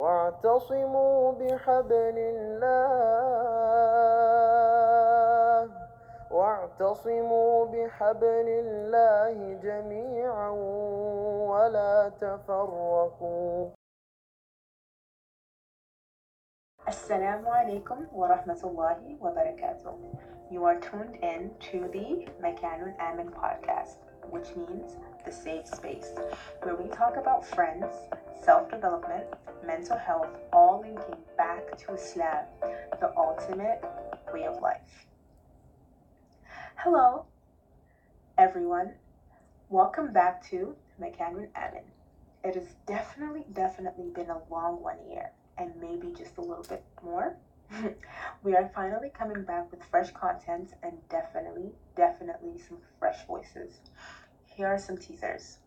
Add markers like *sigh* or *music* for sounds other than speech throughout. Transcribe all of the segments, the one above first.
واعتصموا بحبل الله. واعتصموا بحبل الله جميعا ولا تفرقوا. السلام عليكم ورحمة الله وبركاته. You are tuned in to the مكان Amin podcast. Which means the safe space, where we talk about friends, self development, mental health, all linking back to Islam, the ultimate way of life. Hello, everyone. Welcome back to Makanun Amin. It has definitely, definitely been a long one year and maybe just a little bit more. *laughs* we are finally coming back with fresh content and definitely, definitely some fresh voices. Here are some teasers.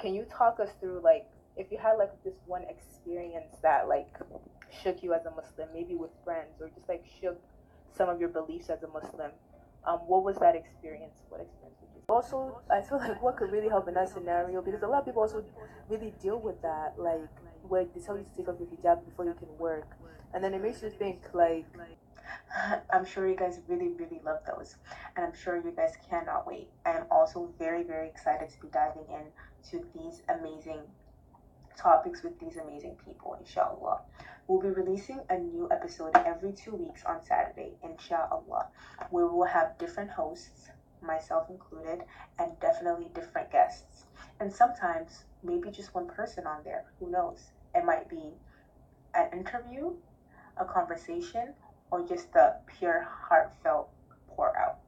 Can you talk us through like if you had like this one experience that like shook you as a Muslim, maybe with friends or just like shook some of your beliefs as a Muslim? Um, what was that experience? What experience did you? Also, I feel like what could really help in that scenario because a lot of people also really deal with that, like where they tell you to take off your hijab before you can work, and then it makes you think like. *laughs* I'm sure you guys really, really love those, and I'm sure you guys cannot wait. I am also very, very excited to be diving in to these amazing topics with these amazing people, inshallah. We'll be releasing a new episode every two weeks on Saturday, inshallah, where we'll have different hosts, myself included, and definitely different guests. And sometimes maybe just one person on there, who knows? It might be an interview, a conversation, or just a pure heartfelt pour out.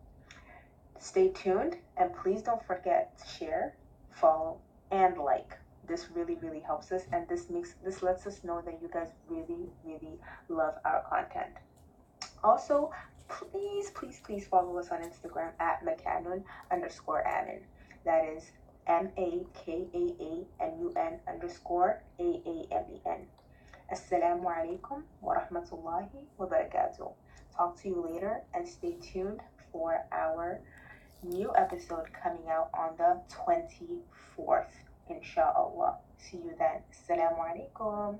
Stay tuned and please don't forget to share, follow, and like. This really really helps us and this makes this lets us know that you guys really really love our content. Also please please please follow us on instagram at makaanun underscore amin that is m-a-k-a-a-n-u-n underscore a-a-m-e-n Assalamu alaikum wa rahmatullahi wa barakatuh. Talk to you later and stay tuned for our new episode coming out on the 24th, inshallah. See you then. Assalamu alaikum.